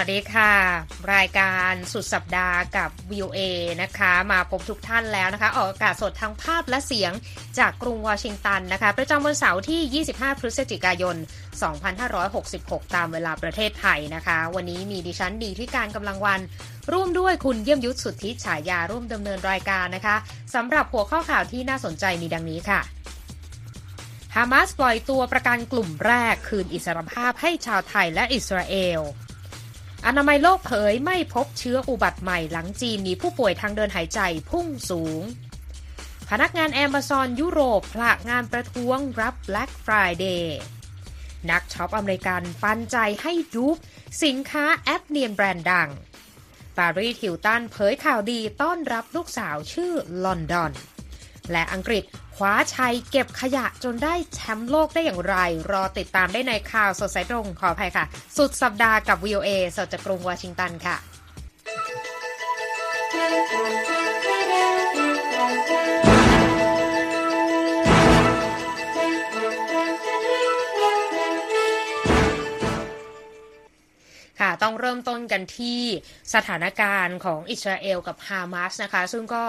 วัสดีค่ะ รายการสุดสัปดาห์กับ VOA นะคะ มาพบทุกท่านแล้วนะคะ ออกอากาศสดทั้งภาพและเสียงจากกรุงวอชิงตันนะคะ ประจำวันเสาร์ที่ 25 พฤศจิกายน 2566 ตามเวลาประเทศไทยนะคะ วันนี้มีดิฉันดีที่การกำลังวันร่วมด้วยคุณเยี่ยมยุทธสุทธิฉายาร่วมดำเนินรายการนะคะสำหรับหัวข้อข่าวที่น่าสนใจมีดังนี้ค่ะฮามาสปล่อยตัวประกันกลุ่มแรกคืนอิสรภาพให้ชาวไทยและอิสราเอล อนามัยโลกเผยไม่พบเชื้ออุบัติใหม่หลังจีนมีผู้ป่วยทางเดินหายใจพุ่งสูง พนักงานแอม z ซอนยุโรปผละงานประท้วงรับ Black Friday นักช็อปอเมริกันปันใจให้ยุคสินค้าก๊อปเนียนแบรนด์ดังปารีสฮิลตันเผยข่าวดีต้อนรับลูกสาวชื่อลอนดอน และอังกฤษ คว้าชัยเก็บขยะจนได้แชมป์โลกได้อย่างไร รอติดตามได้ในข่าวสดสายตรงขออภัยค่ะ สุดสัปดาห์กับ VOA สดจากกรุงวอชิงตันค่ะ ค่ะ ต้องเริ่มต้นกันที่สถานการณ์ของอิสราเอลกับฮามาสนะคะ ซึ่งก็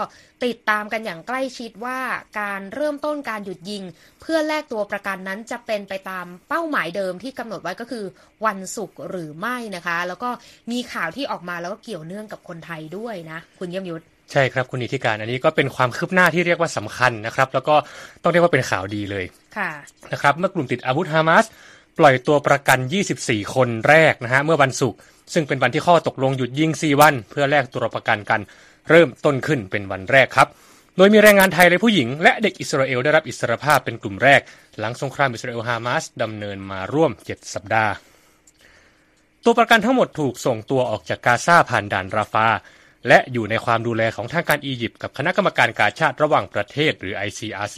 ติดตามกันอย่างใกล้ชิดว่าการเริ่มต้นการหยุดยิง เพื่อแลกตัวประกันนั้นจะเป็นไปตามเป้าหมายเดิมที่กำหนดไว้ก็คือวันศุกร์หรือไม่นะคะ แล้วก็มีข่าวที่ออกมาแล้วก็เกี่ยวเนื่องกับคนไทยด้วยนะ คุณเยี่ยมยุทธใช่ครับคุณอิทธิการอันนี้ก็เป็นความคืบหน้าที่เรียกว่าสำคัญนะครับ แล้วก็ต้องเรียกว่าเป็นข่าวดีเลยค่ะนะครับเมื่อกลุ่มติดอาวุธฮามาส ปล่อยตัวประกัน 24 คนแรกนะฮะเมื่อวันศุกร์ซึ่งเป็นวันที่ข้อตกลงหยุดยิง 4 วัน เพื่อแลกตัวประกันกัน เริ่มต้นขึ้นเป็นวันแรกครับโดยมีแรงงานไทยและผู้หญิง และเด็กอิสราเอลได้รับอิสรภาพเป็นกลุ่มแรก หลังสงครามอิสราเอลฮามาสดำเนินมาร่วม 7 สัปดาห์ ตัวประกันทั้งหมดถูกส่งตัวออกจากกาซาผ่านด่านราฟา และอยู่ในความดูแลของทางการอียิปต์กับคณะกรรมการกาชาติระหว่างประเทศหรือ ICRC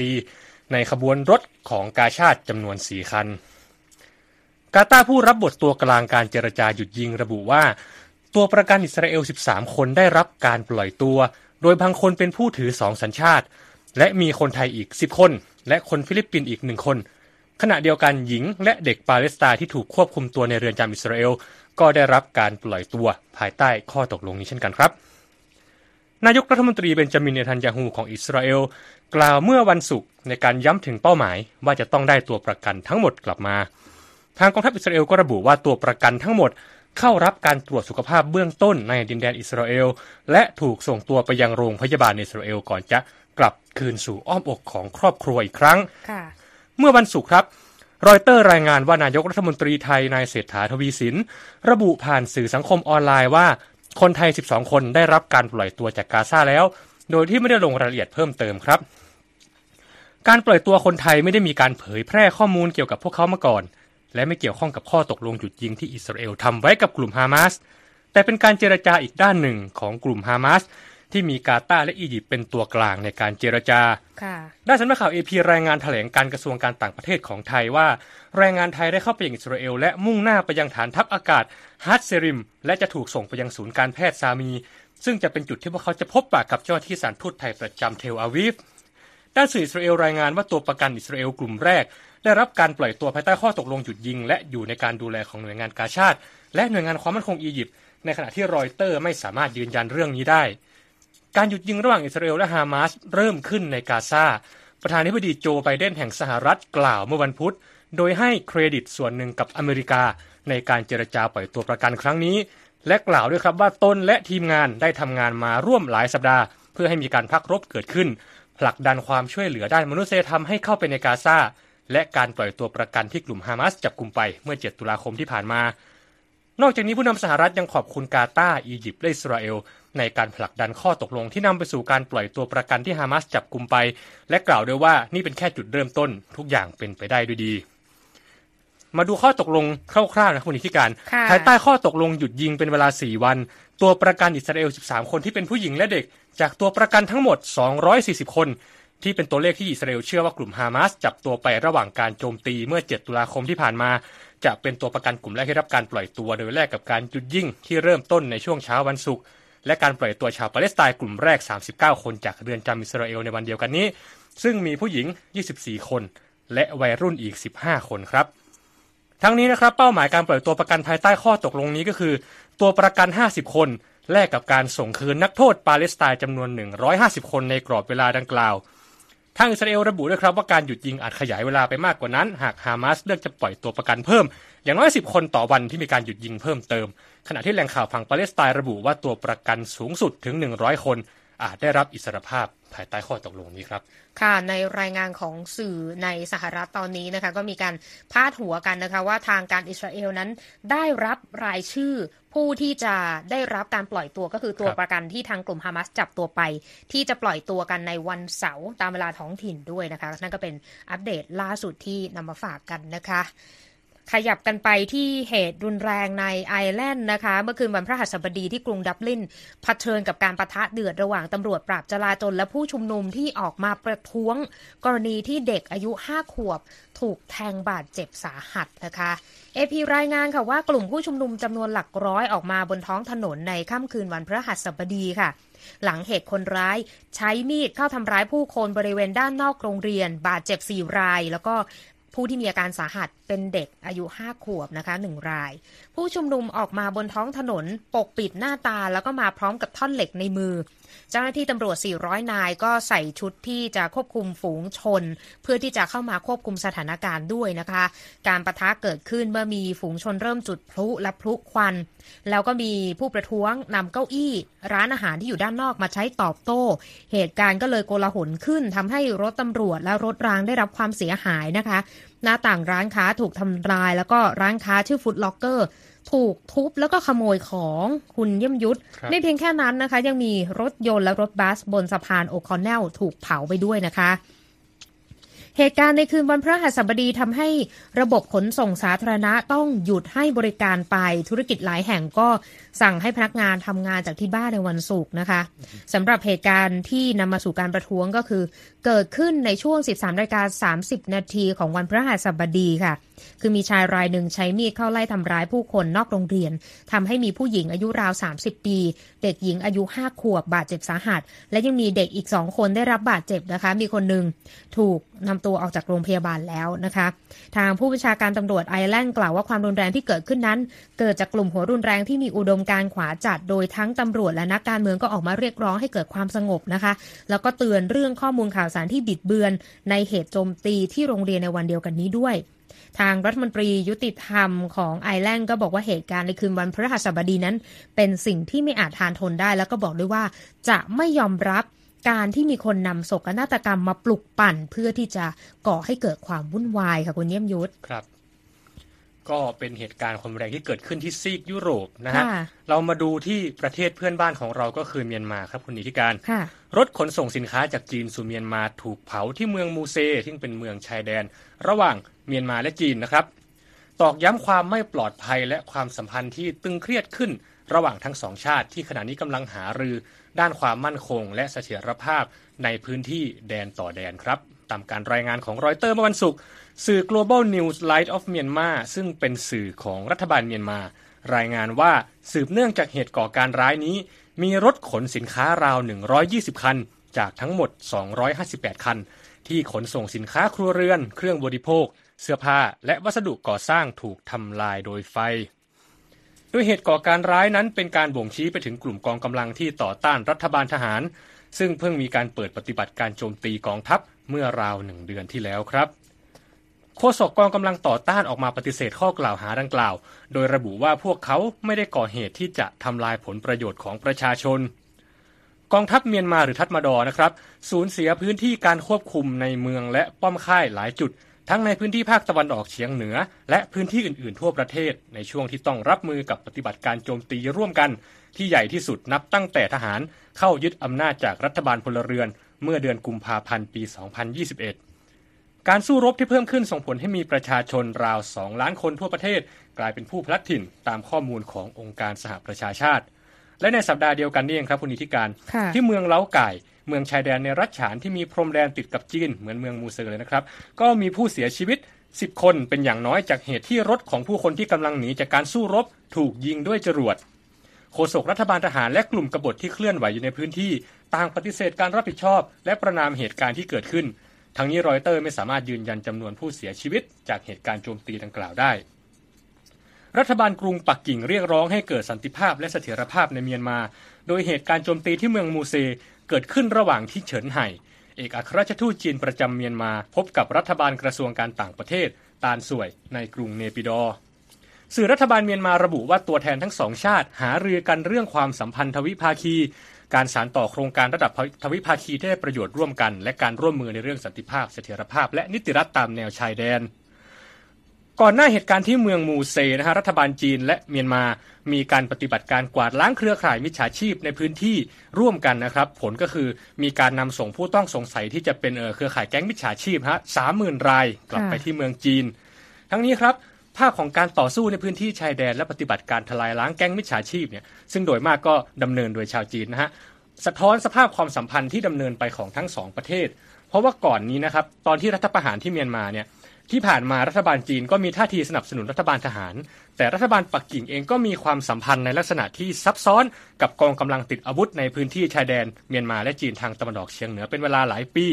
ในขบวนรถของกาชาติจำนวน 4 คัน กาตาผู้รับบทตัวกลางการเจรจาหยุดยิงระบุว่า ตัวประกันอิสราเอล 13 คนได้รับการปล่อยตัว โดยบางคนเป็นผู้ถือสองสัญชาติ และมีคนไทยอีก 10 คน และคนฟิลิปปินส์อีกหนึ่งคน ขณะเดียวกันหญิงและเด็กปาเลสไตน์ที่ถูกควบคุมตัวในเรือนจำอิสราเอล ก็ได้รับการปล่อยตัวภายใต้ข้อตกลงนี้เช่นกันครับนายกรัฐมนตรีเบนจามินเนทันยาฮูของอิสราเอล กล่าวเมื่อวันศุกร์ในการย้ำถึงเป้าหมายว่าจะต้องได้ตัวประกันทั้งหมดกลับมา ทางกองทัพอิสราเอลก็ระบุว่าตัวประกันทั้งหมดเข้ารับการตรวจสุขภาพเบื้องต้นในดินแดนอิสราเอล และถูกส่งตัวไปยังโรงพยาบาลในอิสราเอลก่อนจะกลับคืนสู่อ้อมอกของครอบครัวอีกครั้งค่ะเมื่อวันศุกร์ครับ รอยเตอร์รายงานว่านายกรัฐมนตรีไทยนายเศรษฐาทวีสิน ระบุผ่านสื่อสังคมออนไลน์ว่า คนไทย 12 คนได้รับการปล่อยตัวจากกาซาแล้ว โดยที่ไม่ได้ลงรายละเอียดเพิ่มเติมครับ การปล่อยตัวคนไทยไม่ได้มีการเผยแพร่ข้อมูลเกี่ยวกับพวกเขามาก่อน และไม่เกี่ยวข้องกับข้อตกลงหยุดยิงที่อิสราเอลทำไว้กับกลุ่มฮามาสแต่เป็นการเจรจาอีกด้านหนึ่งของกลุ่มฮามาสที่มีกาตาร์และอียิปต์เป็นตัวกลางในการเจรจาค่ะด้านสำนักข่าวเอพีรายงานแถลงการกระทรวงการต่างประเทศของไทยว่า แรงงานไทยได้เข้าไปยังอิสราเอลและมุ่งหน้าไปยังฐานทัพอากาศฮัตเซริม และจะถูกส่งไปยังศูนย์การแพทย์ซามี ซึ่งจะเป็นจุดที่พวกเขาจะพบปะกับเจ้าหน้าที่สถารทูตไทยประจำเทลอาวีฟด้านสื่ออิสราเอลรายงานว่าตัวประกันอิสราเอลกลุ่มแรก ได้รับการปล่อยตัวภายใต้ข้อตกลงหยุดยิง และอยู่ในการดูแลของหน่วยงานกาชาติ และหน่วยงานความมั่นคงอียิปต์ในขณะที่รอยเตอร์ไม่สามารถยืนยันเรื่องนี้ได้ การหยุดยิงระหว่างอิสราเอลและฮามาสเริ่มขึ้นในกาซาประธานาธิบดีโจไบเดนแห่งสหรัฐกล่าวเมื่อวันพุธ โดยให้เครดิตส่วนหนึ่งกับอเมริกา ในการเจรจาปล่อยตัวประกันครั้งนี้ และกล่าวด้วยครับว่าตนและทีมงานได้ทำงานมาร่วมหลายสัปดาห์ เพื่อให้มีการพักรบเกิดขึ้น ผลักดันความช่วยเหลือด้านมนุษยธรรมให้เข้าไปในกาซา และการปล่อยตัวประกันที่กลุ่มฮามาสจับกลุ่มไปเมื่อ 7 ตุลาคมที่ผ่านมา นอกจากนี้ผู้นำสหรัฐยังขอบคุณกาตาร์อียิปต์และอิสราเอล ในการผลักดันข้อตกลงที่นำไปสู่การปล่อยตัวประกันที่ฮามาสจับกลุ่มไป และกล่าวด้วยว่านี่เป็นแค่จุดเริ่มต้นทุกอย่างเป็นไปได้ด้วยดีมาดูข้อตกลงคร่าวๆนะคุณอิทธิการค่ะภายใต้ข้อตกลงหยุดยิงเป็นเวลา 4 วัน ตัวประกันอิสราเอล 13 คนที่เป็นผู้หญิงและเด็ก จากตัวประกันทั้งหมด 240 คน ที่เป็นตัวเลขที่อิสราเอลเชื่อว่ากลุ่มฮามาสจับตัวไประหว่างการโจมตีเมื่อ 7 ตุลาคมที่ผ่านมา จะเป็นตัวประกันกลุ่มแรกที่รับการปล่อยตัวโดยแลกกับการหยุดยิงที่เริ่มต้นในช่วงเช้าวันศุกร์และการปล่อยตัวชาวปาเลสไตน์กลุ่มแรก 39 คนจากเรือนจำอิสราเอลในวันเดียวกันนี้ ซึ่งมีผู้หญิง 24 คน และวัยรุ่นอีก 15 คนครับ ทั้งนี้นะครับเป้าหมายการปล่อยตัวประกันภายใต้ข้อตกลงนี้ก็คือ ตัวประกัน 50 คนแลกกับการส่งคืนนักโทษปาเลสไตน์จำนวน 150 คนในกรอบเวลาดังกล่าว ทางอิสราเอลระบุด้วยครับว่าการหยุดยิงอาจขยายเวลาไปมากกว่านั้น หากฮามาสเลือกจะปล่อยตัวประกันเพิ่ม อย่างน้อย 10 คนต่อวันที่มีการหยุดยิงเพิ่มเติม ขณะที่แหล่งข่าวฝั่งปาเลสไตน์ระบุว่าตัวประกันสูงสุดถึง 100 คน อาจได้รับอิสรภาพภายใต้ข้อตกลงนี้ครับ ค่ะ ในรายงานของสื่อในสหรัฐตอนนี้นะคะ ก็มีการพาดหัวกันนะคะ ว่าทางการอิสราเอลนั้นได้รับรายชื่อ ผู้ที่จะได้รับการปล่อยตัวก็คือตัวประกันที่ทางกลุ่มฮามาสจับตัวไป ที่จะปล่อยตัวกันในวันเสาร์ตามเวลาท้องถิ่นด้วยนะคะ นั่นก็เป็นอัปเดตล่าสุดที่นำมาฝากกันนะคะ ขยับกันไปที่เหตุรุนแรงในไอร์แลนด์นะคะ เมื่อคืนวันพระหัสบดีที่กรุงดับลินเผชิญกับการประทะเดือดระหว่างตำรวจปราบจลาจลและผู้ชุมนุมที่ออกมาประท้วง กรณีที่เด็กอายุ 5 ขวบ ถูกแทงบาดเจ็บสาหัสนะคะเอพีรายงานค่ะว่ากลุ่มผู้ชุมนุมจำนวนหลักร้อยออกมาบนท้องถนนในค่ำคืนวันพระหัสบดีค่ะ หลังเหตุคนร้ายใช้มีดเข้าทำร้ายผู้คนบริเวณด้านนอกโรงเรียน บาดเจ็บสี่ราย แล้วก็ ผู้ที่มีอาการสาหัสเป็นเด็กอายุ 5 ขวบนะคะหนึ่งราย ผู้ชุมนุมออกมาบนท้องถนนปกปิดหน้าตาแล้วก็มาพร้อมกับท่อนเหล็กในมือ เจ้าหน้าที่ตำรวจ 400 นายก็ใส่ชุดที่จะควบคุมฝูงชน เพื่อที่จะเข้ามาควบคุมสถานการณ์ด้วยนะคะ การประทะเกิดขึ้นเมื่อมีฝูงชนเริ่มจุดพลุและพลุควัน แล้วก็มีผู้ประท้วงนำเก้าอี้ ร้านอาหารที่อยู่ด้านนอกมาใช้ตอบโต้ เหตุการณ์ก็เลยโกลาหลขึ้นทำให้รถตำรวจและรถรางได้รับความเสียหายนะคะ หน้าต่างร้านค้าถูกทำลาย แล้วก็ร้านค้าชื่อฟุตล็อกเกอร์ถูกทุบแล้วก็ขโมยของคุณเยี่ยมยุทธครับไม่เพียงแค่นั้นนะคะ ยังมีรถยนต์และรถบัสบนสะพานโอคอนเนลถูกเผาไปด้วยนะคะ เหตุการณ์ในคืนวันพระหัสบดีทำให้ระบบขนส่งสาธารณะต้องหยุดให้บริการไปธุรกิจหลายแห่งก็สั่งให้พนักงานทำงานจากที่บ้านในวันศุกร์นะคะสำหรับเหตุการณ์ที่นำมาสู่การประท้วงก็คือ เกิดขึ้นในช่วง 13นาฬิกา30 นาทีของวันพระหัสบดีค่ะ คือมีชายรายหนึ่งใช้มีดเข้าไล่ทำร้ายผู้คนนอกโรงเรียนทำให้มีผู้หญิงอายุราว 30 ปี เด็กหญิงอายุ 5 ขวบบาดเจ็บสาหัส และยังมีเด็กอีก2คนได้รับบาดเจ็บนะคะ มีคนหนึ่งถูกนำตัวออกจากโรงพยาบาลแล้วนะคะ ทางผู้บัญชาการตำรวจไอร์แลนด์กล่าวว่าความรุนแรงที่เกิดขึ้นนั้น เกิดจากกลุ่มหัวรุนแรงที่มีอุดมการขวาจัดโดยทั้งตำรวจและนักการเมืองก็ออกมาเรียกร้องให้เกิดความสงบนะคะ แล้วก็เตือนเรื่องข้อมูลข่าวสารที่บิดเบือน ในเหตุโจมตีที่โรงเรียนในวันเดียวกันนี้ด้วยทางรัฐมนตรียุติธรรมของไอร์แลนด์ก็บอกว่าเหตุการณ์ในคืนวันพฤหัสบดีนั้น เป็นสิ่งที่ไม่อาจทานทนได้ แล้วก็บอกด้วยว่าจะไม่ยอมรับการที่มีคนนำโศกนาฏกรรมมาปลุกปั่น เพื่อที่จะก่อให้เกิดความวุ่นวายค่ะคุณเยี่ยมยุทธครับ ก็เป็นเหตุการณ์ความรุนแรงที่เกิดขึ้นที่ซีกยุโรปนะฮะค่ะเรามาดูที่ประเทศเพื่อนบ้านของเราก็คือเมียนมาครับคุณนิติการค่ะรถขนส่งสินค้าจากจีนสู่เมียนมาถูกเผาที่เมืองมูเซซึ่งเป็นเมืองชายแดน ระหว่างเมียนมาและจีนนะครับ ตอกย้ำความไม่ปลอดภัยและความสัมพันธ์ที่ตึงเครียดขึ้นระหว่างทั้งสองชาติที่ขณะนี้กำลังหารือ ด้านความมั่นคง และเสถียรภาพในพื้นที่แดนต่อแดนครับ ตามการรายงานของรอยเตอร์เมื่อวันศุกร์ สื่อ Global News Light of Myanmar ซึ่งเป็นสื่อของรัฐบาลเมียนมา รายงานว่าสืบเนื่องจากเหตุก่อการร้ายนี้ มีรถขนสินค้าราว 120 คัน จากทั้งหมด 258 คัน ที่ขนส่งสินค้าครัวเรือน เครื่องบริโภค เสื้อผ้า และวัสดุก่อสร้างถูกทำลายโดยไฟโดยเหตุก่อการร้ายนั้นเป็นการบ่งชี้ไปถึงกลุ่มกองกำลังที่ต่อต้านรัฐบาลทหาร ซึ่งเพิ่งมีการเปิดปฏิบัติการโจมตีกองทัพเมื่อราวหนึ่งเดือนที่แล้วครับ โฆษกกองกำลังต่อต้านออกมาปฏิเสธข้อกล่าวหาดังกล่าว โดยระบุว่าพวกเขาไม่ได้ก่อเหตุที่จะทำลายผลประโยชน์ของประชาชน กองทัพเมียนมาหรือทัตมาดอ์นะครับสูญเสียพื้นที่การควบคุมในเมืองและป้อมค่ายหลายจุด ทั้งในพื้นที่ภาคตะวันออกเฉียงเหนือ และพื้นที่อื่นๆ ทั่วประเทศ ในช่วงที่ต้องรับมือกับปฏิบัติการโจมตีร่วมกัน ที่ใหญ่ที่สุดนับตั้งแต่ทหารเข้ายึดอำนาจจากรัฐบาลพลเรือน เมื่อเดือนกุมภาพันธ์ปี 2021 การสู้รบที่เพิ่มขึ้นส่งผลให้มีประชาชนราว 2 ล้านคนทั่วประเทศ กลายเป็นผู้พลัดถิ่นตามข้อมูลขององค์การสหประชาชาติ และในสัปดาห์เดียวกันนี่เองครับคุณนิติการค่ะที่เมืองเล้าไก่ เมืองชายแดนในรัฐฉานที่มีพรมแดนติดกับจีนเหมือนเมืองมูเซอร์เลยนะครับ ก็มีผู้เสียชีวิต 10 คนเป็นอย่างน้อยจากเหตุที่รถของผู้คนที่กำลังหนีจากการสู้รบ ถูกยิงด้วยจรวดโฆษกรัฐบาลทหารและกลุ่มกบฏที่เคลื่อนไหวอยู่ในพื้นที่ ต่างปฏิเสธการรับผิดชอบ และประนามเหตุการณ์ที่เกิดขึ้น ทั้งนี้รอยเตอร์ไม่สามารถยืนยันจำนวนผู้เสียชีวิต จากเหตุการณ์โจมตีดังกล่าวได้ รัฐบาลกรุงปักกิ่งเรียกร้องให้เกิดสันติภาพและเสถียรภาพในเมียนมา โดยเหตุการณ์โจมตีที่เมืองมูเซเกิดขึ้นระหว่างที่เฉินไห่เอกอัครราชทูตจีนประจำเมียนมา พบกับรัฐบาลกระทรวงการต่างประเทศ ตานสวยในกรุงเนปิดอร์สื่อรัฐบาลเมียนมาระบุว่าตัวแทนทั้งสองชาติ หารือกันเรื่องความสัมพันธ์ทวิภาคี การสานต่อโครงการระดับทวิภาคีที่ได้ประโยชน์ร่วมกัน และการร่วมมือในเรื่องสันติภาพ เสถียรภาพ และนิติรัฐตามแนวชายแดน ก่อนหน้าเหตุการณ์ที่เมืองมูเซนะฮะรัฐบาลจีนและเมียนมา มีการปฏิบัติการกวาดล้างเครือข่ายมิจฉาชีพในพื้นที่ร่วมกันนะครับ ผลก็คือมีการนำส่งผู้ต้องสงสัยที่จะเป็นเครือข่ายแก๊งมิจฉาชีพฮะสามหมื่นรายกลับไปที่เมืองจีน ทั้งนี้ครับ ภาพของการต่อสู้ในพื้นที่ชายแดนและปฏิบัติการทลายล้างแก๊งมิจฉาชีพเนี่ยซึ่งโดยมากก็ดำเนินโดยชาวจีนนะฮะสะท้อนสภาพความสัมพันธ์ที่ดำเนินไปของทั้งสองประเทศ เพราะว่าก่อนนี้นะครับตอนที่รัฐประหารที่เมียนมาเนี่ยที่ผ่านมารัฐบาลจีนก็มีท่าทีสนับสนุนรัฐบาลทหาร แต่รัฐบาลปักกิ่งเองก็มีความสัมพันธ์ในลักษณะที่ซับซ้อนกับกองกำลังติดอาวุธในพื้นที่ชายแดนเมียนมาและจีนทางตะวันออกเฉียงเหนือเป็นเวลาหลายปี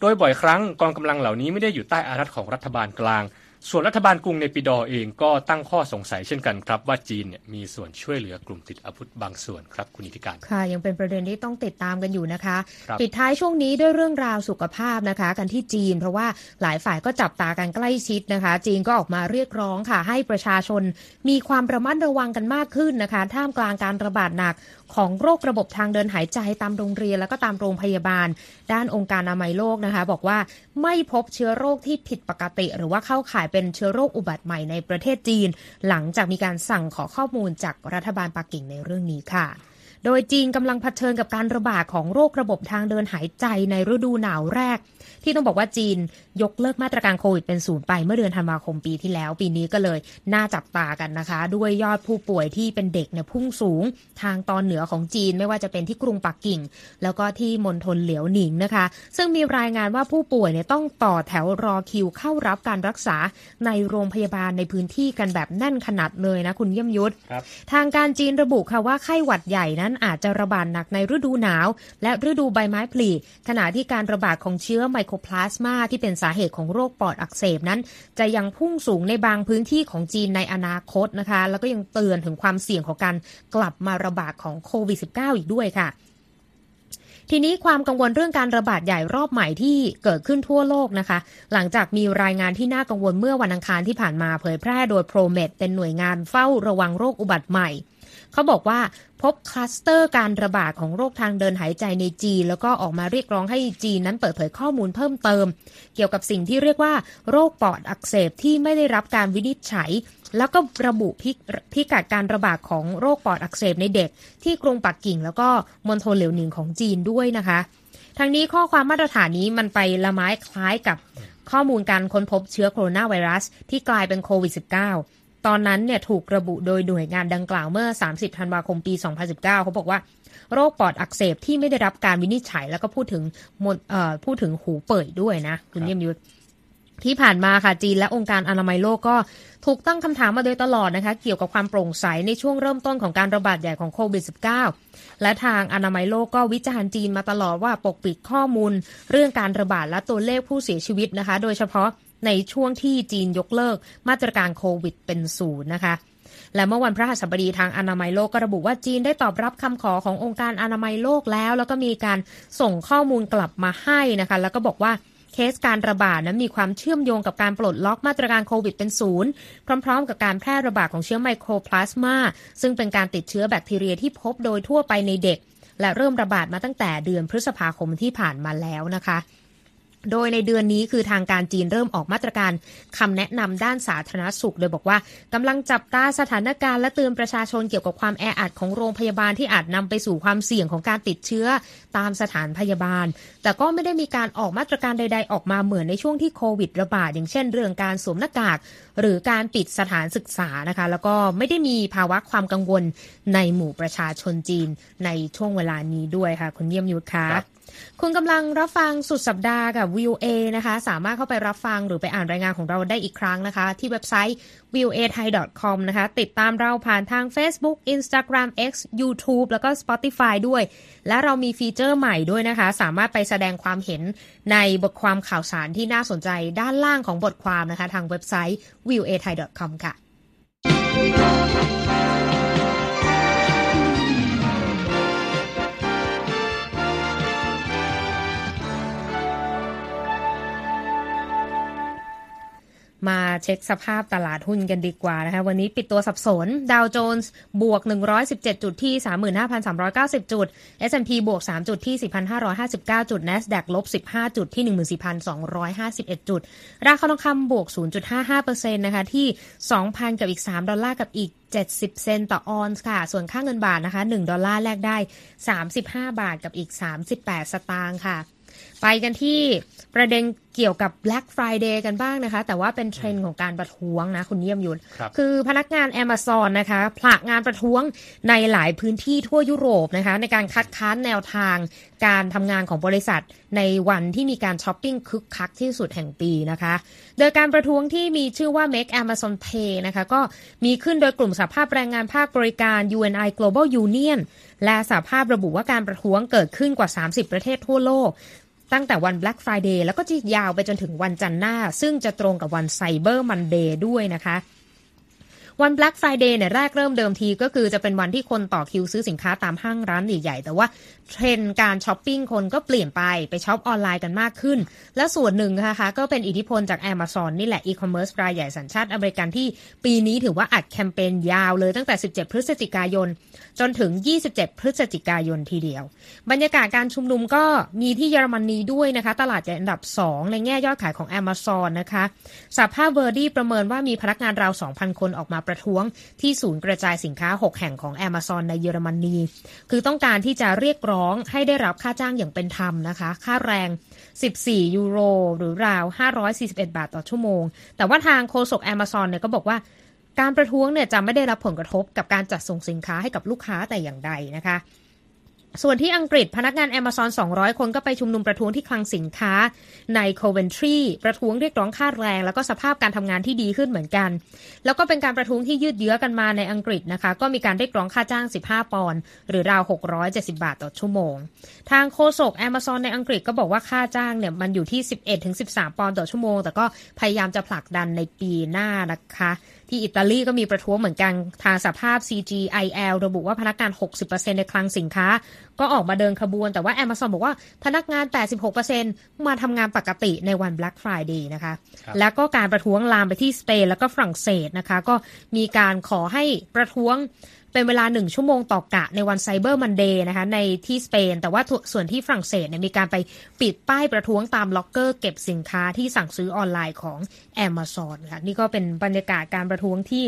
โดยบ่อยครั้งกองกำลังเหล่านี้ไม่ได้อยู่ใต้อานัตของรัฐบาลกลาง ส่วนรัฐบาลกรุงเนปิดอเองก็ตั้งข้อสงสัยเช่นกันครับ ว่าจีนเนี่ยมีส่วนช่วยเหลือกลุ่มติดอาวุธบางส่วนครับคุณนิติการ ค่ะ ยังเป็นประเด็นที่ต้องติดตามกันอยู่นะคะ ปิดท้ายช่วงนี้ด้วยเรื่องราวสุขภาพนะคะ กันที่จีน เพราะว่าหลายฝ่ายก็จับตากันใกล้ชิดนะคะ จีนก็ออกมาเรียกร้องค่ะ ให้ประชาชนมีความระมัดระวังกันมากขึ้นนะคะ ท่ามกลางการระบาดหนัก ของโรคระบบทางเดินหายใจตามโรงเรียนและก็ตามโรงพยาบาล ด้านองค์การอนามัยโลกนะคะ บอกว่าไม่พบเชื้อโรคที่ผิดปกติ หรือว่าเข้าข่ายเป็นเชื้อโรคอุบัติใหม่ในประเทศจีน หลังจากมีการสั่งขอข้อมูลจากรัฐบาลปักกิ่งในเรื่องนี้ค่ะ โดยจีนกำลังเผชิญกับการระบาดของโรคระบบทางเดินหายใจในฤดูหนาวแรก ที่ต้องบอกว่าจีนยกเลิกมาตรการโควิดเป็นศูนย์ไปเมื่อเดือนธันวาคมปีที่แล้ว ปีนี้ก็เลยน่าจับตากันนะคะ ด้วยยอดผู้ป่วยที่เป็นเด็กเนี่ยพุ่งสูงทางตอนเหนือของจีนไม่ว่าจะเป็นที่กรุงปักกิ่ง แล้วก็ที่มณฑลเหลียวหนิงนะคะ ซึ่งมีรายงานว่าผู้ป่วยเนี่ยต้องต่อแถวรอคิวเข้ารับการรักษาในโรงพยาบาลในพื้นที่กันแบบแน่นขนาดเลยนะคุณเยี่ยมยุทธทางการจีนระบุค่ะว่าไข้หวัดใหญ่นั้นอาจจะระบาดหนักในฤดูหนาว และฤดูใบไม้ผลิขณะที่การระบาดของเชื้อไมโครพลาสมาที่เป็นสาเหตุของโรคปอดอักเสบนั้น จะยังพุ่งสูงในบางพื้นที่ของจีนในอนาคตนะคะ แล้วก็ยังเตือนถึงความเสี่ยงของการกลับมาระบาดของโควิด -19 อีกด้วยค่ะทีนี้ความกังวลเรื่องการระบาดใหญ่รอบใหม่ที่เกิดขึ้นทั่วโลกนะคะ หลังจากมีรายงานที่น่ากังวลเมื่อวันอังคารที่ผ่านมาเผยแพร่โดย ProMED เป็นหน่วยงานเฝ้าระวังโรคอุบัติใหม่ เขาบอกว่าพบคลัสเตอร์การระบาดของโรคทางเดินหายใจในจีน แล้วก็ออกมาเรียกร้องให้จีนนั้นเปิดเผยข้อมูลเพิ่มเติม เกี่ยวกับสิ่งที่เรียกว่า โรคปอดอักเสบที่ไม่ได้รับการวินิจฉัย แล้วก็ระบุพิพิกัดการระบาดของโรคปอดอักเสบในเด็ก ที่กรุงปักกิ่ง แล้วก็มณฑลเหลียวหนิงของจีนด้วยนะคะทางนี้ข้อความมาตรฐานนี้มันไปละไม้คล้ายกับข้อมูลการค้นพบเชื้อโคโรนาไวรัส ที่กลายเป็นโควิด -19 ตอนนั้นเนี่ยถูกระบุโดยหน่วยงานดังกล่าวเมื่อ 30 ธันวาคมปี 2019 เขาบอกว่าโรคปอดอักเสบที่ไม่ได้รับการวินิจฉัย แล้วก็พูดถึงพูดถึงหูเปิดด้วยนะคุณเยี่ยมยุทธที่ผ่านมาค่ะจีนและองค์การอนามัยโลกก็ถูกตั้งคำถามมาโดยตลอดนะคะ เกี่ยวกับความโปร่งใสในช่วงเริ่มต้นของการระบาดใหญ่ของโควิด -19 และทางอนามัยโลกก็วิจารณ์จีนมาตลอดว่าปกปิดข้อมูล เรื่องการระบาดและตัวเลขผู้เสียชีวิตนะคะ โดยเฉพาะ ในช่วงที่จีนยกเลิกมาตรการโควิดเป็นศูนย์นะคะและเมื่อวันพระหัสบดีทางอนามัยโลกก็ระบุว่าจีนได้ตอบรับคำขอขององค์การอนามัยโลกแล้ว แล้วก็มีการส่งข้อมูลกลับมาให้นะคะ แล้วก็บอกว่าเคสการระบาดนั้นมีความเชื่อมโยงกับการปลดล็อกมาตรการโควิดเป็นศูนย์พร้อม ๆ กับการแพร่ระบาดของเชื้อไมโครพลาสมาซึ่งเป็นการติดเชื้อแบคทีเรียที่พบโดยทั่วไปในเด็ก และเริ่มระบาดมาตั้งแต่เดือนพฤษภาคมที่ผ่านมาแล้วนะคะ โดยในเดือนนี้คือทางการจีนเริ่มออกมาตรการคำแนะนำด้านสาธารณสุข โดยบอกว่ากำลังจับตาสถานการณ์และเตือนประชาชนเกี่ยวกับความแออัดของโรงพยาบาลที่อาจนำไปสู่ความเสี่ยงของการติดเชื้อตามสถานพยาบาล แต่ก็ไม่ได้มีการออกมาตรการใด ๆ ออกมาเหมือนในช่วงที่โควิดระบาดอย่างเช่น เรื่องการสวมหน้ากาก หรือการปิดสถานศึกษานะคะ แล้วก็ไม่ได้มีภาวะความกังวลในหมู่ประชาชนจีนในช่วงเวลานี้ด้วยค่ะคุณเยี่ยมยุทธค่ะ คุณกำลังรับฟังสุดสัปดาห์กับ VOA นะคะ สามารถเข้าไปรับฟังหรือไปอ่านรายงานของเราได้อีกครั้งนะคะ ที่เว็บไซต์ voa thai com นะคะ ติดตามเราผ่านทาง Facebook Instagram X YouTube แล้วก็ Spotify ด้วย และเรามีฟีเจอร์ใหม่ด้วยนะคะ สามารถไปแสดงความเห็นในบทความข่าวสารที่น่าสนใจด้านล่างของบทความนะคะ ทางเว็บไซต์ voa thai com ค่ะ มาเช็คสภาพตลาดหุ้นกันดีกว่านะคะ วันนี้ปิดตัวสับสน ดาวโจนส์บวก 117 จุดที่ 35,390 จุด S&P บวก 3 จุดที่ 4,559 จุด NASDAQ ลบ 15 จุดที่ 14,251 จุด ราคาทองคำบวก 0.55%นะคะที่ 2,000 กับอีก 3 ดอลลาร์กับอีก70 เซนต์ต่อออนซ์ค่ะ ส่วนค่าเงินบาทนะคะ 1 ดอลลาร์แลกได้ 35 บาทกับอีก 38 สตางค์ค่ะ ไปกันที่ประเด็น เกี่ยวกับ Black Friday กันบ้างนะคะ แต่ว่าเป็นเทรนด์ของการประท้วงนะ คุณเยี่ยมยุทธครับคือพนักงาน Amazon นะคะผละงานประท้วงในหลายพื้นที่ทั่วยุโรปนะคะ ในการคัดค้านแนวทางการทำงานของบริษัท ในวันที่มีการช้อปปิ้งคึกคักที่สุดแห่งปีนะคะ โดยการประท้วงที่มีชื่อว่า Make Amazon Pay นะคะ ก็มีขึ้นโดยกลุ่มสหภาพแรงงานภาคบริการ UNI Global Union และสหภาพระบุว่าการประท้วงเกิดขึ้นกว่า 30 ประเทศทั่วโลก ตั้งแต่วัน Black Friday แล้วก็จะยาวไปจนถึงวันจันทร์หน้า ซึ่งจะตรงกับวัน Cyber Monday ด้วยนะคะวัน Black Friday เนี่ยแรกเริ่มเดิมทีก็คือจะเป็นวันที่คนต่อคิวซื้อสินค้าตามห้างร้านใหญ่ๆแต่ว่าเทรนด์การช้อปปิ้งคนก็เปลี่ยนไปไปช็อปออนไลน์กันมากขึ้น และส่วนหนึ่งนะคะก็เป็นอิทธิพลจาก Amazon นี่แหละอีคอมเมิร์ซรายใหญ่สัญชาติอเมริกันที่ปีนี้ถือว่าอัดแคมเปญยาวเลยตั้งแต่ 17 พฤศจิกายน จนถึง 27 พฤศจิกายนทีเดียว บรรยากาศการชุมนุมก็มีที่เยอรมนีด้วยนะคะ ตลาดใหญ่อันดับ 2 ในแง่ยอดขายของ Amazon นะคะสหภาพเวอร์ดี้ประเมินว่ามีพนักงานราว 2,000 คนออกมาประท้วง ที่ศูนย์กระจายสินค้า 6 แห่งของ Amazon ในเยอรมนีคือต้องการที่จะเรียกร้องให้ได้รับค่าจ้างอย่างเป็นธรรมนะคะ ค่าแรง 14 ยูโร หรือราว 541 บาทต่อชั่วโมง แต่ว่าทางโฆษก Amazon เนี่ยก็บอกว่าการประท้วงเนี่ยจะไม่ได้รับผลกระทบกับการจัดส่งสินค้าให้กับลูกค้าแต่อย่างใดนะคะ ส่วนที่อังกฤษพนักงาน Amazon 200 คนก็ไปชุมนุมประท้วงที่คลังสินค้าในโคเวนทรีประท้วงเรียกร้องค่าแรง แล้วก็สภาพการทำงานที่ดีขึ้นเหมือนกัน แล้วก็เป็นการประท้วงที่ยืดเยื้อกันมาในอังกฤษนะคะ ก็มีการเรียกร้องค่าจ้าง 15 ปอนด์หรือราว 670 บาทต่อชั่วโมง ทางโฆษก Amazon ในอังกฤษก็บอกว่าค่าจ้างเนี่ยมันอยู่ที่ 11-13 ปอนด์ต่อชั่วโมง แต่ก็พยายามจะผลักดันในปีหน้านะคะ ที่อิตาลีก็มีประท้วงเหมือนกันทางสภาพ CGIL ระบุว่าพนักงาน 60%ในคลังสินค้า ก็ออกมาเดินขบวน แต่ว่า Amazon บอกว่าพนักงาน 86%มาทำงานปกติในวัน Black Friday นะคะครับแล้วก็การประท้วงลามไปที่สเปนแล้วก็ฝรั่งเศสนะคะ ก็มีการขอให้ประท้วง เป็นเวลาหนึ่งชั่วโมงต่อกะในวัน Cyber Monday นะคะในที่สเปน แต่ว่าส่วนที่ฝรั่งเศสเนี่ยมีการไปปิดป้ายประท้วงตามล็อกเกอร์เก็บสินค้าที่สั่งซื้อออนไลน์ของ Amazon ค่ะนี่ก็เป็นบรรยากาศการประท้วงที่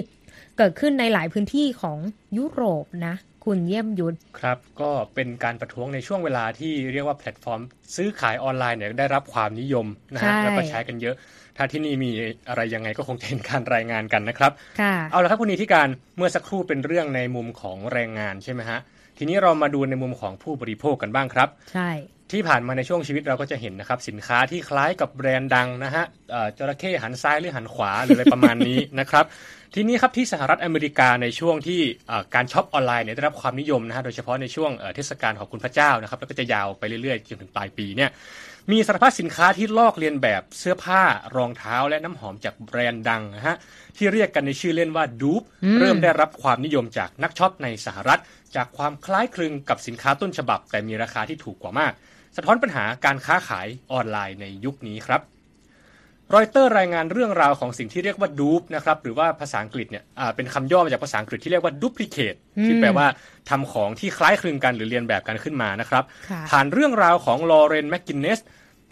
เกิดขึ้นในหลายพื้นที่ของยุโรปนะคุณเยี่ยมยุทธครับก็เป็นการประท้วงในช่วงเวลาที่เรียกว่าแพลตฟอร์ม ซื้อขายออนไลน์เนี่ยได้รับความนิยมนะฮะใช่แล้วก็ใช้กันเยอะ ถ้าที่นี่มีอะไรยังไงก็คงจะเห็นการรายงานกันนะครับค่ะเอาละครับคุณนีที่การเมื่อสักครู่เป็นเรื่องในมุมของแรงงานใช่ไหมฮะทีนี้เรามาดูในมุมของผู้บริโภคกันบ้างครับ ใช่ ที่ผ่านมาในช่วงชีวิตเราก็จะเห็นนะครับ สินค้าที่คล้ายกับแบรนด์ดังนะฮะเอ่อจระเข้หันซ้ายหรือหันขวาหรืออะไรประมาณนี้นะครับ ทีนี้ครับที่สหรัฐอเมริกาในช่วงที่เอ่อการช็อปออนไลน์เนี่ยได้รับความนิยมนะฮะโดยเฉพาะในช่วงเอ่อเทศกาลขอบคุณพระเจ้านะครับแล้วก็จะยาวไปเรื่อยๆจนถึงปลายปีเนี่ย มีสารพัดสินค้าที่ลอกเลียนแบบเสื้อผ้ารองเท้าและน้ำหอมจากแบรนด์ดังนะฮะที่เรียกกันในชื่อเล่นว่า dupe อืมเริ่มได้รับความนิยมจากนักช็อปในสหรัฐ จากความคล้ายคลึงกับสินค้าต้นฉบับ แต่มีราคาที่ถูกกว่ามาก สะท้อนปัญหาการค้าขายออนไลน์ในยุคนี้ครับรอยเตอร์รายงานเรื่องราวของสิ่งที่เรียกว่า dupe นะครับหรือว่าภาษาอังกฤษเนี่ยอ่าเป็นคำย่อมาจากภาษาอังกฤษที่เรียกว่า duplicate อืมที่แปลว่าทำของที่คล้ายคลึงกันหรือเลียนแบบกันขึ้นมานะครับค่ะผ่านเรื่องราวของลอเรนแมคกินเนสแ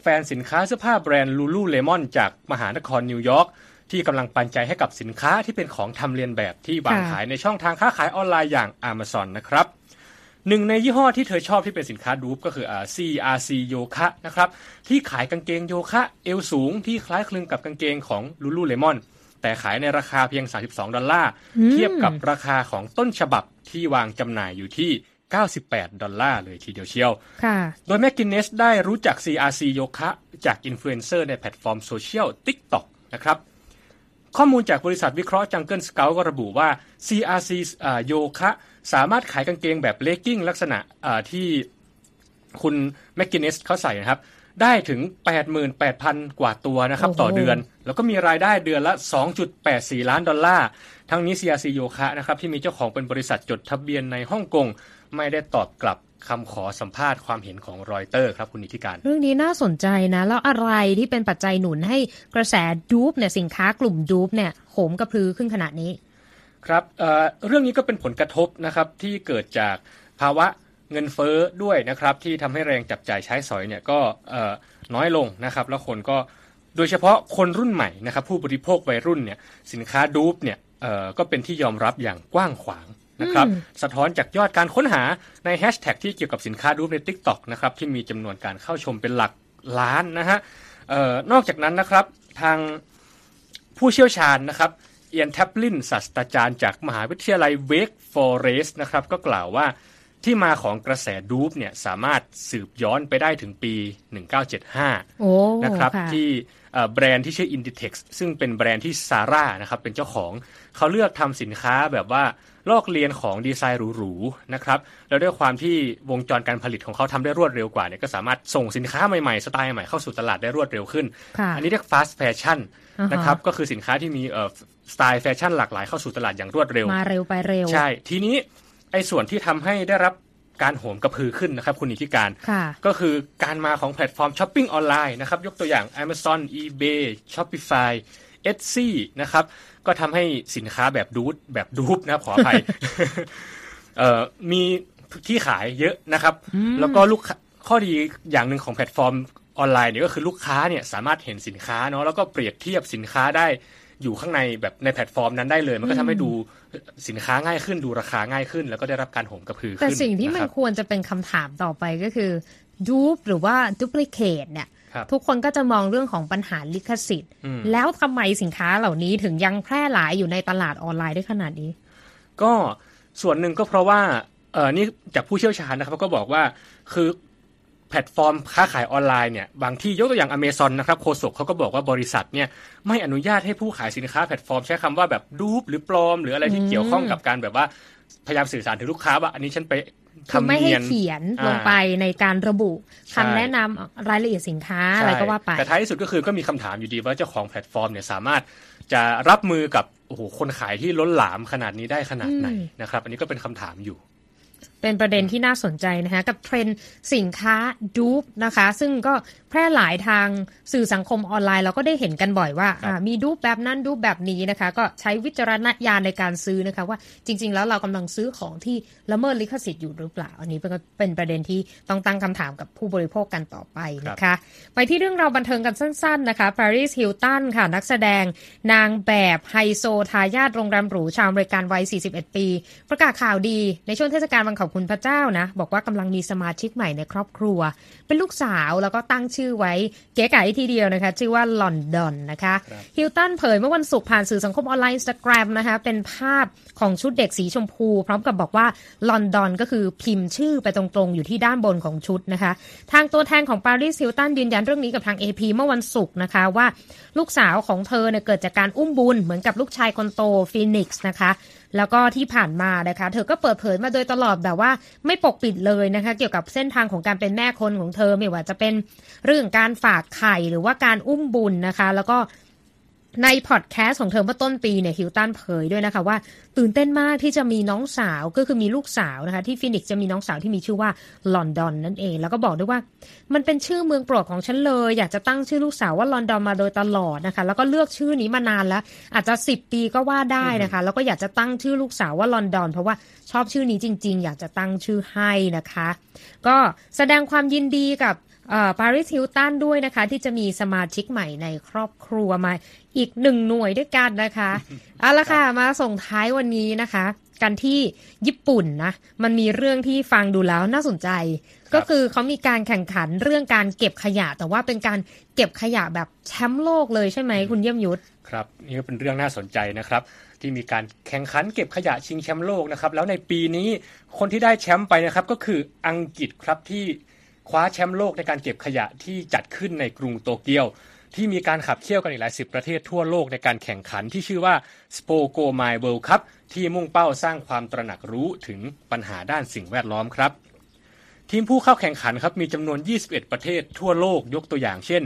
ฟนสินค้าเสื้อผ้าแบรนด์ลูลูเลมอนจากมหานครนิวยอร์กที่กำลังปันใจให้กับสินค้าที่เป็นของทำเลียนแบบที่วางค่ะขายในช่องทางค้าขายออนไลน์อย่าง Amazon นะครับหนึ่งในยี่ห้อที่เธอชอบที่เป็นสินค้าดูปก็คืออ่า CRC โยคะนะครับที่ขายกางเกงโยคะเอวสูงที่คล้ายคลึงกับกางเกงของลูลูเลมอนแต่ขายในราคาเพียง 32 ดอลลาร์อืมเทียบกับราคาของต้นฉบับที่วางจำหน่ายอยู่ที่ 98 ดอลลาร์เลยทีเดียวเชียวค่ะโดยแม c กินเนสได้รู้จัก CRC โยคะจากอินฟลูเอนเซอร์ในแพลตฟอร์มโซเชียล TikTok นะครับ ข้อมูลจากบริษัทวิเคราะห์จังเกิลสเกาต์ก็ระบุว่า CRC อ่าโยคะสามารถขายกางเกงแบบเลกกิ้งลักษณะอ่าที่คุณแม c กินเนสเขาใส่นะครับ ได้ถึง 88,000 กว่าตัวนะครับ ต่อเดือน แล้วก็มีรายได้เดือนละ 2.84 ล้านดอลลาร์ ทั้งนี้ CRC โยคะนะครับที่มีเจ้าของเป็นบริษัทจดทะเบียนในฮ่องกง ไม่ได้ตอบกลับคำขอสัมภาษณ์ความเห็นของรอยเตอร์ครับคุณนิติการ เรื่องนี้น่าสนใจนะ แล้วอะไรที่เป็นปัจจัยหนุนให้กระแสดูปเนี่ยสินค้ากลุ่มดูปเนี่ยโหมกระพือขึ้นขนาดนี้ ครับเเรื่องนี้ก็เป็นผลกระทบนะครับที่เกิดจากภาวะเงินเฟ้อด้วยนะครับ ที่ทำให้แรงจับจ่ายใช้สอยเนี่ยก็น้อยลงนะครับ แล้วคนก็โดยเฉพาะคนรุ่นใหม่นะครับ ผู้บริโภควัยรุ่นเนี่ยสินค้าดูปเนี่ยก็เป็นที่ยอมรับอย่างกว้างขวาง นะครับสะท้อนจากยอดการค้นหาในแฮชแท็กที่เกี่ยวกับสินค้าดูปใน Tik t o อกนะครับที่มีจำนวนการเข้าชมเป็นหลักล้านนะฮะออนอกจากนั้นนะครับทางผู้เชี่ยวชาญนะครับเอียนแทปลินศาสตราจารย์จากมหาวิทยาลัยเวกฟอเรสต์นะครับก็กล่าวว่า ที่มาของกระแสดูปเนี่ยสามารถสืบย้อนไปได้ถึงปี 1975 นะครับที่แบรนด์ที่ชื่อ Inditex ซึ่งเป็นแบรนด์ที่ซาร่านะครับเป็นเจ้าของเขาเลือกทำสินค้าแบบว่าลอกเลียนของดีไซน์หรูๆนะครับแล้วด้วยความที่วงจรการผลิตของเขาทำได้รวดเร็วกว่าเนี่ยก็สามารถส่งสินค้าใหม่ๆ สไตล์ใหม่เข้าสู่ตลาดได้รวดเร็วขึ้น อันนี้เรียก fast fashion นะครับก็คือสินค้าที่มีสไตล์แฟชั่นหลากหลายเข้าสู่ตลาดอย่างรวดเร็วมาเร็วไปเร็ว ใช่ทีนี้ไอ้ส่วนที่ทำให้ได้รับการโหมกระพือขึ้นนะครับคุณนีธิกาญจน์ ก็คือการมาของแพลตฟอร์มช้อปปิ้งออนไลน์นะครับยกตัวอย่าง Amazon eBay Shopify Etsy นะครับก็ทำให้สินค้าแบบดูดแบบ dupe นะขออภัยมีที่ขายเยอะนะครับ แล้วก็ลูกข้อดีอย่างหนึ่งของแพลตฟอร์มออนไลน์เนี่ยก็คือลูกค้าเนี่ยสามารถเห็นสินค้าเนาะแล้วก็เปรียบเทียบสินค้าได้ อยู่ข้างในแบบในแพลตฟอร์มนั้นได้เลย มันก็ทำให้ดูสินค้าง่ายขึ้นดูราคาง่ายขึ้น แล้วก็ได้รับการโหมกระพือขึ้นแต่สิ่งที่มันควรจะเป็นคำถามต่อไปก็คือ dupe หรือว่า duplicate เนี่ยทุกคนก็จะมองเรื่องของปัญหาลิขสิทธิ์ แล้วทำไมสินค้าเหล่านี้ถึงยังแพร่หลายอยู่ในตลาดออนไลน์ได้ขนาดนี้ ก็ส่วนหนึ่งก็เพราะว่าเออนี่จากผู้เชี่ยวชาญนะครับ ก็บอกว่าคือ แพลตฟอร์มค้าขายออนไลน์เนี่ยบางที่ยกตัวอย่างอเมซอนนะครับโฆษกเขาก็บอกว่าบริษัทเนี่ยไม่อนุญาตให้ผู้ขายสินค้าแพลตฟอร์มใช้คำว่าแบบ dupe หรือปลอม หรืออะไรที่เกี่ยวข้องกับการแบบว่าพยายามสื่อสารถึงลูกค้าว่าอันนี้ฉันไปคือไม่ให้เขียนลงไปในการระบุคำแนะนำรายละเอียดสินค้าอะไรก็ว่าไปแต่ท้ายที่สุดก็คือก็มีคำถามอยู่ดีว่าเจ้าของแพลตฟอร์มเนี่ยสามารถจะรับมือกับโอ้โหคนขายที่ล้นหลามขนาดนี้ได้ขนาดไหนนะครับ อันนี้ก็เป็นคำถามอยู่ เป็นประเด็นที่น่าสนใจนะคะกับเทรนด์สินค้าดูปนะคะ ซึ่งก็แพร่หลายทางสื่อสังคมออนไลน์ เราก็ได้เห็นกันบ่อยว่า มีดูปแบบนั้นดูปแบบนี้นะคะ ก็ใช้วิจารณญาณในการซื้อนะคะ ว่าจริง ๆ แล้วเรากำลังซื้อของที่ละเมิดลิขสิทธิ์อยู่หรือเปล่า อันนี้เป็นประเด็นที่ต้องตั้งคำถามกับผู้บริโภคกันต่อไปนะคะ ไปที่เรื่องราวบันเทิงกันสั้น ๆ นะคะปารีสฮิลตันค่ะนักแสดงนางแบบไฮโซทายาทโรงแรมหรูชาวอเมริกันวัย 41 ปี ประกาศข่าวดีในช่วงเทศกาลวันขอบคุณพระเจ้านะ บอกว่ากำลังมีสมาชิกใหม่ในครอบครัว เป็นลูกสาวแล้วก็ตั้งชื่อไว้เก๋ไก๋ทีเดียวนะคะ ชื่อว่าลอนดอนนะคะฮิลตันเผยเมื่อวันศุกร์ผ่านสื่อสังคมออนไลน์อินสตาแกรมนะคะ เป็นภาพของชุดเด็กสีชมพู พร้อมกับบอกว่าลอนดอนก็คือพิมพ์ชื่อไปตรงๆ อยู่ที่ด้านบนของชุดนะคะ ทางตัวแทนของปารีสฮิลตันยืนยันเรื่องนี้กับทาง AP เมื่อวันศุกร์นะคะว่า ลูกสาวของเธอเนี่ยเกิดจากการอุ้มบุญเหมือนกับลูกชายคนโตฟีนิกซ์นะคะ แล้วก็ที่ผ่านมานะคะ เธอก็เปิดเผยมาโดยตลอดแบบว่าไม่ปกปิดเลยนะคะ เกี่ยวกับเส้นทางของการเป็นแม่คนของเธอไม่ว่าจะเป็นเรื่องการฝากไข่หรือว่าการอุ้มบุญนะคะ แล้วก็ ในพอดแคสต์ของเธอเมื่อต้นปีเนี่ยฮิลตันเผยด้วยนะคะว่า ตื่นเต้นมากที่จะมีน้องสาวก็คือมีลูกสาวนะคะ ที่ฟินิกซ์จะมีน้องสาวที่มีชื่อว่าลอนดอนนั่นเอง แล้วก็บอกด้วยว่า มันเป็นชื่อเมืองโปรดของฉันเลย อยากจะตั้งชื่อลูกสาวว่าลอนดอนมาโดยตลอดนะคะ แล้วก็เลือกชื่อนี้มานานแล้ว อาจจะสิบปีก็ว่าได้นะคะ แล้วก็อยากจะตั้งชื่อลูกสาวว่าลอนดอน เพราะว่าชอบชื่อนี้จริง ๆ อยากจะตั้งชื่อให้นะคะ ก็แสดงความยินดีกับ ปาริสฮิลตันด้วยนะคะ ที่จะมีสมาชิกใหม่ในครอบครัวมาอีกหนึ่งหน่วยด้วยกันนะคะเอาละค่ะมาส่งท้ายวันนี้นะคะ กันที่ญี่ปุ่นนะ มันมีเรื่องที่ฟังดูแล้วน่าสนใจ ก็คือเขามีการแข่งขันเรื่องการเก็บขยะ แต่ว่าเป็นการเก็บขยะแบบแชมป์โลกเลยใช่ไหมคุณเยี่ยมยุทธครับ นี่ก็เป็นเรื่องน่าสนใจนะครับที่มีการแข่งขันเก็บขยะชิงแชมป์โลกนะครับแล้วในปีนี้คนที่ได้แชมป์ไปนะครับก็คืออังกฤษครับที่ คว้าแชมป์โลกในการเก็บขยะที่จัดขึ้นในกรุงโตเกียว ที่มีการขับเคี่ยวกันอีกหลายสิบประเทศทั่วโลกในการแข่งขันที่ชื่อว่า s p o k o m i World Cup ที่มุ่งเป้าสร้างความตระหนักรู้ถึงปัญหาด้านสิ่งแวดล้อมครับ ทีมผู้เข้าแข่งขันครับมีจำนวน 21 ประเทศทั่วโลกยกตัวอย่างเช่น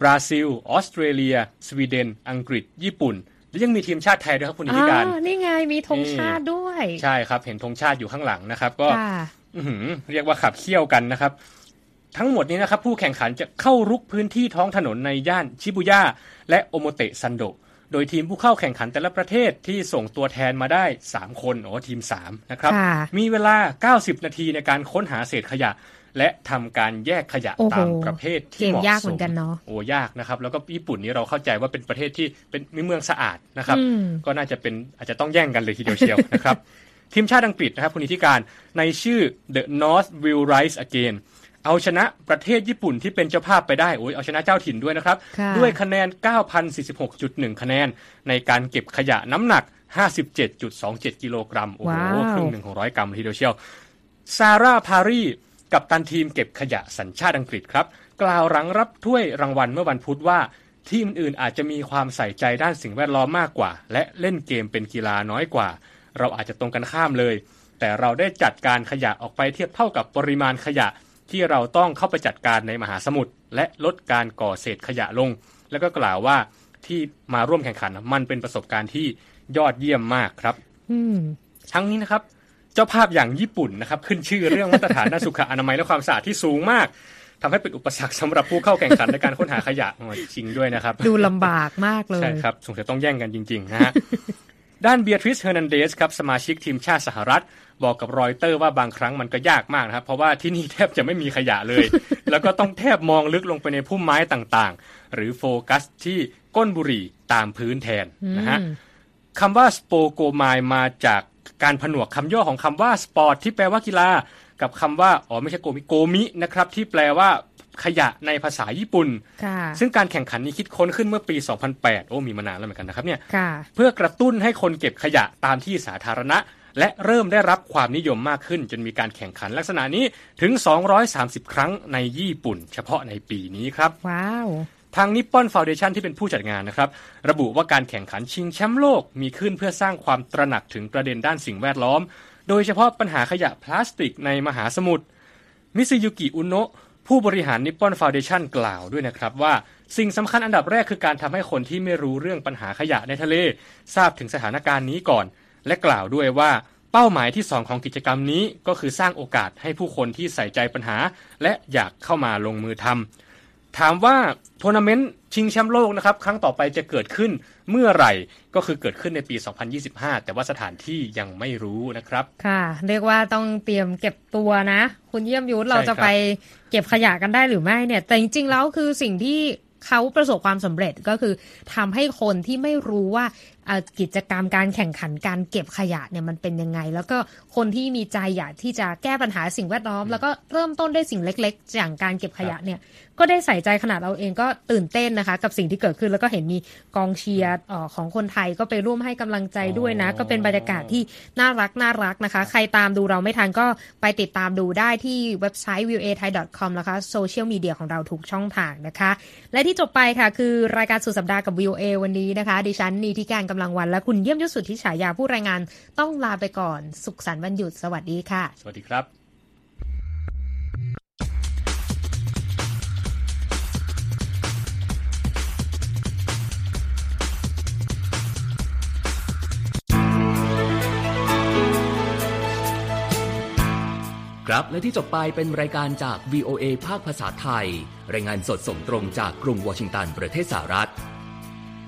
บราซิล ออสเตรเลีย สวีเดน อังกฤษ ญี่ปุ่นและยังมีทีมชาติไทยด้วยครับคุณนิติการอ่นี่ไงมีธงชาติด้วย ใช่ครับ เห็นธงชาติอยู่ข้างหลังนะครับ ก็ค่ะอื้อหือเรียกว่าขับเคี่ยวกันนะครับ ทั้งหมดนี้นะครับผู้แข่งขันจะเข้ารุกพื้นที่ท้องถนนในย่านชิบุย่าและโอโมเตะซันโด โดยทีมผู้เข้าแข่งขันแต่ละประเทศที่ส่งตัวแทนมาได้ 3 คนโอ้ทีม 3 นะครับค่ะมีเวลา 90 นาทีในการค้นหาเศษขยะ และทำการแยกขยะโอ้โหตามประเภทที่เกมเหมาะยากสเหมืมอนกันเนาะโอ้ยากนะครับ แล้วก็ญี่ปุ่นนี้เราเข้าใจว่าเป็นประเทศที่เป็นมีเมืองสะอาดนะครับอืมก็น่าจะเป็นอาจจะต้องแย่งกันเลยทีเดียวเชียวนะครับทีมชาติอังกฤษนะครับคุณนิติการในชื่อ The North Will Rise Again เอาชนะประเทศญี่ปุ่นที่เป็นเจ้าภาพไปได้โอ้ยเอาชนะเจ้าถิ่นด้วยนะครับค่ะด้วยคะแนน 9,046.1 คะแนน ในการเก็บขยะน้ำหนัก 57.27 กิโลกรัมโอ้โหว้าวครึ่งหนึ่งของร้อยกรัมเลยทีเดียวเชียวซาร่าพารีกับตันทีมเก็บขยะสัญชาติอังกฤษครับ กล่าวหลังรับถ้วยรางวัลเมื่อวันพุธว่าทีมอื่นๆอาจจะมีความใส่ใจด้านสิ่งแวดล้อมมากกว่า และเล่นเกมเป็นกีฬาน้อยกว่า เราอาจจะตรงกันข้ามเลย แต่เราได้จัดการขยะออกไปเทียบเท่ากับปริมาณขยะ ที่เราต้องเข้าไปจัดการในมหาสมุทรและลดการก่อเศษขยะลง แล้วก็กล่าวว่าที่มาร่วมแข่งขันมันเป็นประสบการณ์ที่ยอดเยี่ยมมากครับอืมทั้งนี้นะครับ เจ้าภาพอย่างญี่ปุ่นนะครับ ขึ้นชื่อเรื่องมาตรฐานด้านสุขอนามัยและความสะอาดที่สูงมากทำให้เป็นอุปสรรคสำหรับผู้เข้าแข่งขันในการค้นหาขยะอ๋อจริงด้วยนะครับ ดูลำบากมากเลยใช่ครับสงสัยต้องแย่งกันจริงๆนะฮะ ด้านเบียทริสเฮอร์นันเดสครับสมาชิกทีมชาติสหรัฐ บอกกับรอยเตอร์ว่าบางครั้งมันก็ยากมากนะครับ เพราะว่าที่นี่แทบจะไม่มีขยะเลย แล้วก็ต้องแทบมองลึกลงไปในพุ่มไม้ต่างๆ หรือโฟกัสที่ก้นบุหรี่ตามพื้นแทนนะฮะอืมคำว่าสโปโกมิมาจากการผนวกคำย่อของคำว่าสปอร์ตที่แปลว่ากีฬากับคำว่าอ๋อไม่ใช่ゴミ ゴミ นะครับที่แปลว่า ขยะในภาษาญี่ปุ่นค่ะซึ่งการแข่งขันนี้คิดค้นขึ้นเมื่อปี 2008 โอ้มีมานานแล้วเหมือนกันนะครับเนี่ยค่ะเพื่อกระตุ้นให้คนเก็บขยะตามที่สาธารณะ และเริ่มได้รับความนิยมมากขึ้น จนมีการแข่งขันลักษณะนี้ถึง 230 ครั้งในญี่ปุ่น เฉพาะในปีนี้ครับ ว้าวทางนิปปอนฟาวเดชันที่เป็นผู้จัดงานนะครับ ระบุว่าการแข่งขันชิงแชมป์โลกมีขึ้นเพื่อสร้างความตระหนักถึงประเด็นด้านสิ่งแวดล้อม โดยเฉพาะปัญหาขยะพลาสติกในมหาสมุทรมิซึยุกิอุโนะ ผู้บริหาร Nippon Foundation กล่าวด้วยนะครับว่าสิ่งสำคัญอันดับแรกคือการทำให้คนที่ไม่รู้เรื่องปัญหาขยะในทะเล ทราบถึงสถานการณ์นี้ก่อน และกล่าวด้วยว่าเป้าหมายที่สองของกิจกรรมนี้ก็คือสร้างโอกาสให้ผู้คนที่ใส่ใจปัญหา และอยากเข้ามาลงมือทำ ถามว่าทัวร์นาเมนต์ชิงแชมป์โลกนะครับ ครั้งต่อไปจะเกิดขึ้นเมื่อไหร่ก็คือเกิดขึ้นในปี 2025 แต่ว่าสถานที่ยังไม่รู้นะครับ ค่ะ เรียกว่าต้องเตรียมเก็บตัวนะ คุณเยี่ยมยุทธใช่เราจะครับไปเก็บขยะกันได้หรือไม่เนี่ย แต่จริงๆแล้วคือสิ่งที่เขาประสบความสำเร็จก็คือทำให้คนที่ไม่รู้ว่าเอ่อกิจกรรมการแข่งขันการเก็บขยะเนี่ยมันเป็นยังไง แล้วก็คนที่มีใจอยากที่จะแก้ปัญหาสิ่งแวดล้อม แล้วก็เริ่มต้นด้วยสิ่งเล็ก ๆ อย่างการเก็บขยะเนี่ยก็ได้ใส่ใจขนาดเราเองก็ตื่นเต้นนะคะ กับสิ่งที่เกิดขึ้นแล้วก็เห็นมีกองเชียร์เอ่อของคนไทยก็ไปร่วมให้กำลังใจด้วยนะอ๋อก็เป็นบรรยากาศที่น่ารักน่ารักนะคะ ใครตามดูเราไม่ทันก็ไปติดตามดูได้ที่เว็บไซต์ v i e w a t h a i com นะคะโซเชียลมีเดียของเราทุกช่องทางนะคะ และที่จบไปค่ะ คือรายการสุดสัปดาห์กับ v i e w a วันนี้นะคะ ดิฉันนีทิการกำลังวัน และคุณเยี่ยมยศสุทธิฉายาผู้รายงานต้องลาไปก่อน สุขสันต์วันหยุดสวัสดีค่ะ สวัสดีครับครับและที่จบไปเป็นรายการจาก VOA ภาคภาษาไทย รายงานสดส่งตรงจากกรุงวอชิงตันประเทศสหรัฐ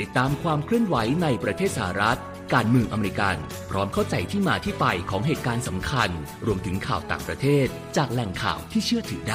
ติดตามความเคลื่อนไหวในประเทศสหรัฐ การเมืองอเมริกัน พร้อมเข้าใจที่มาที่ไปของเหตุการณ์สำคัญ รวมถึงข่าวต่างประเทศ จากแหล่งข่าวที่เชื่อถือได้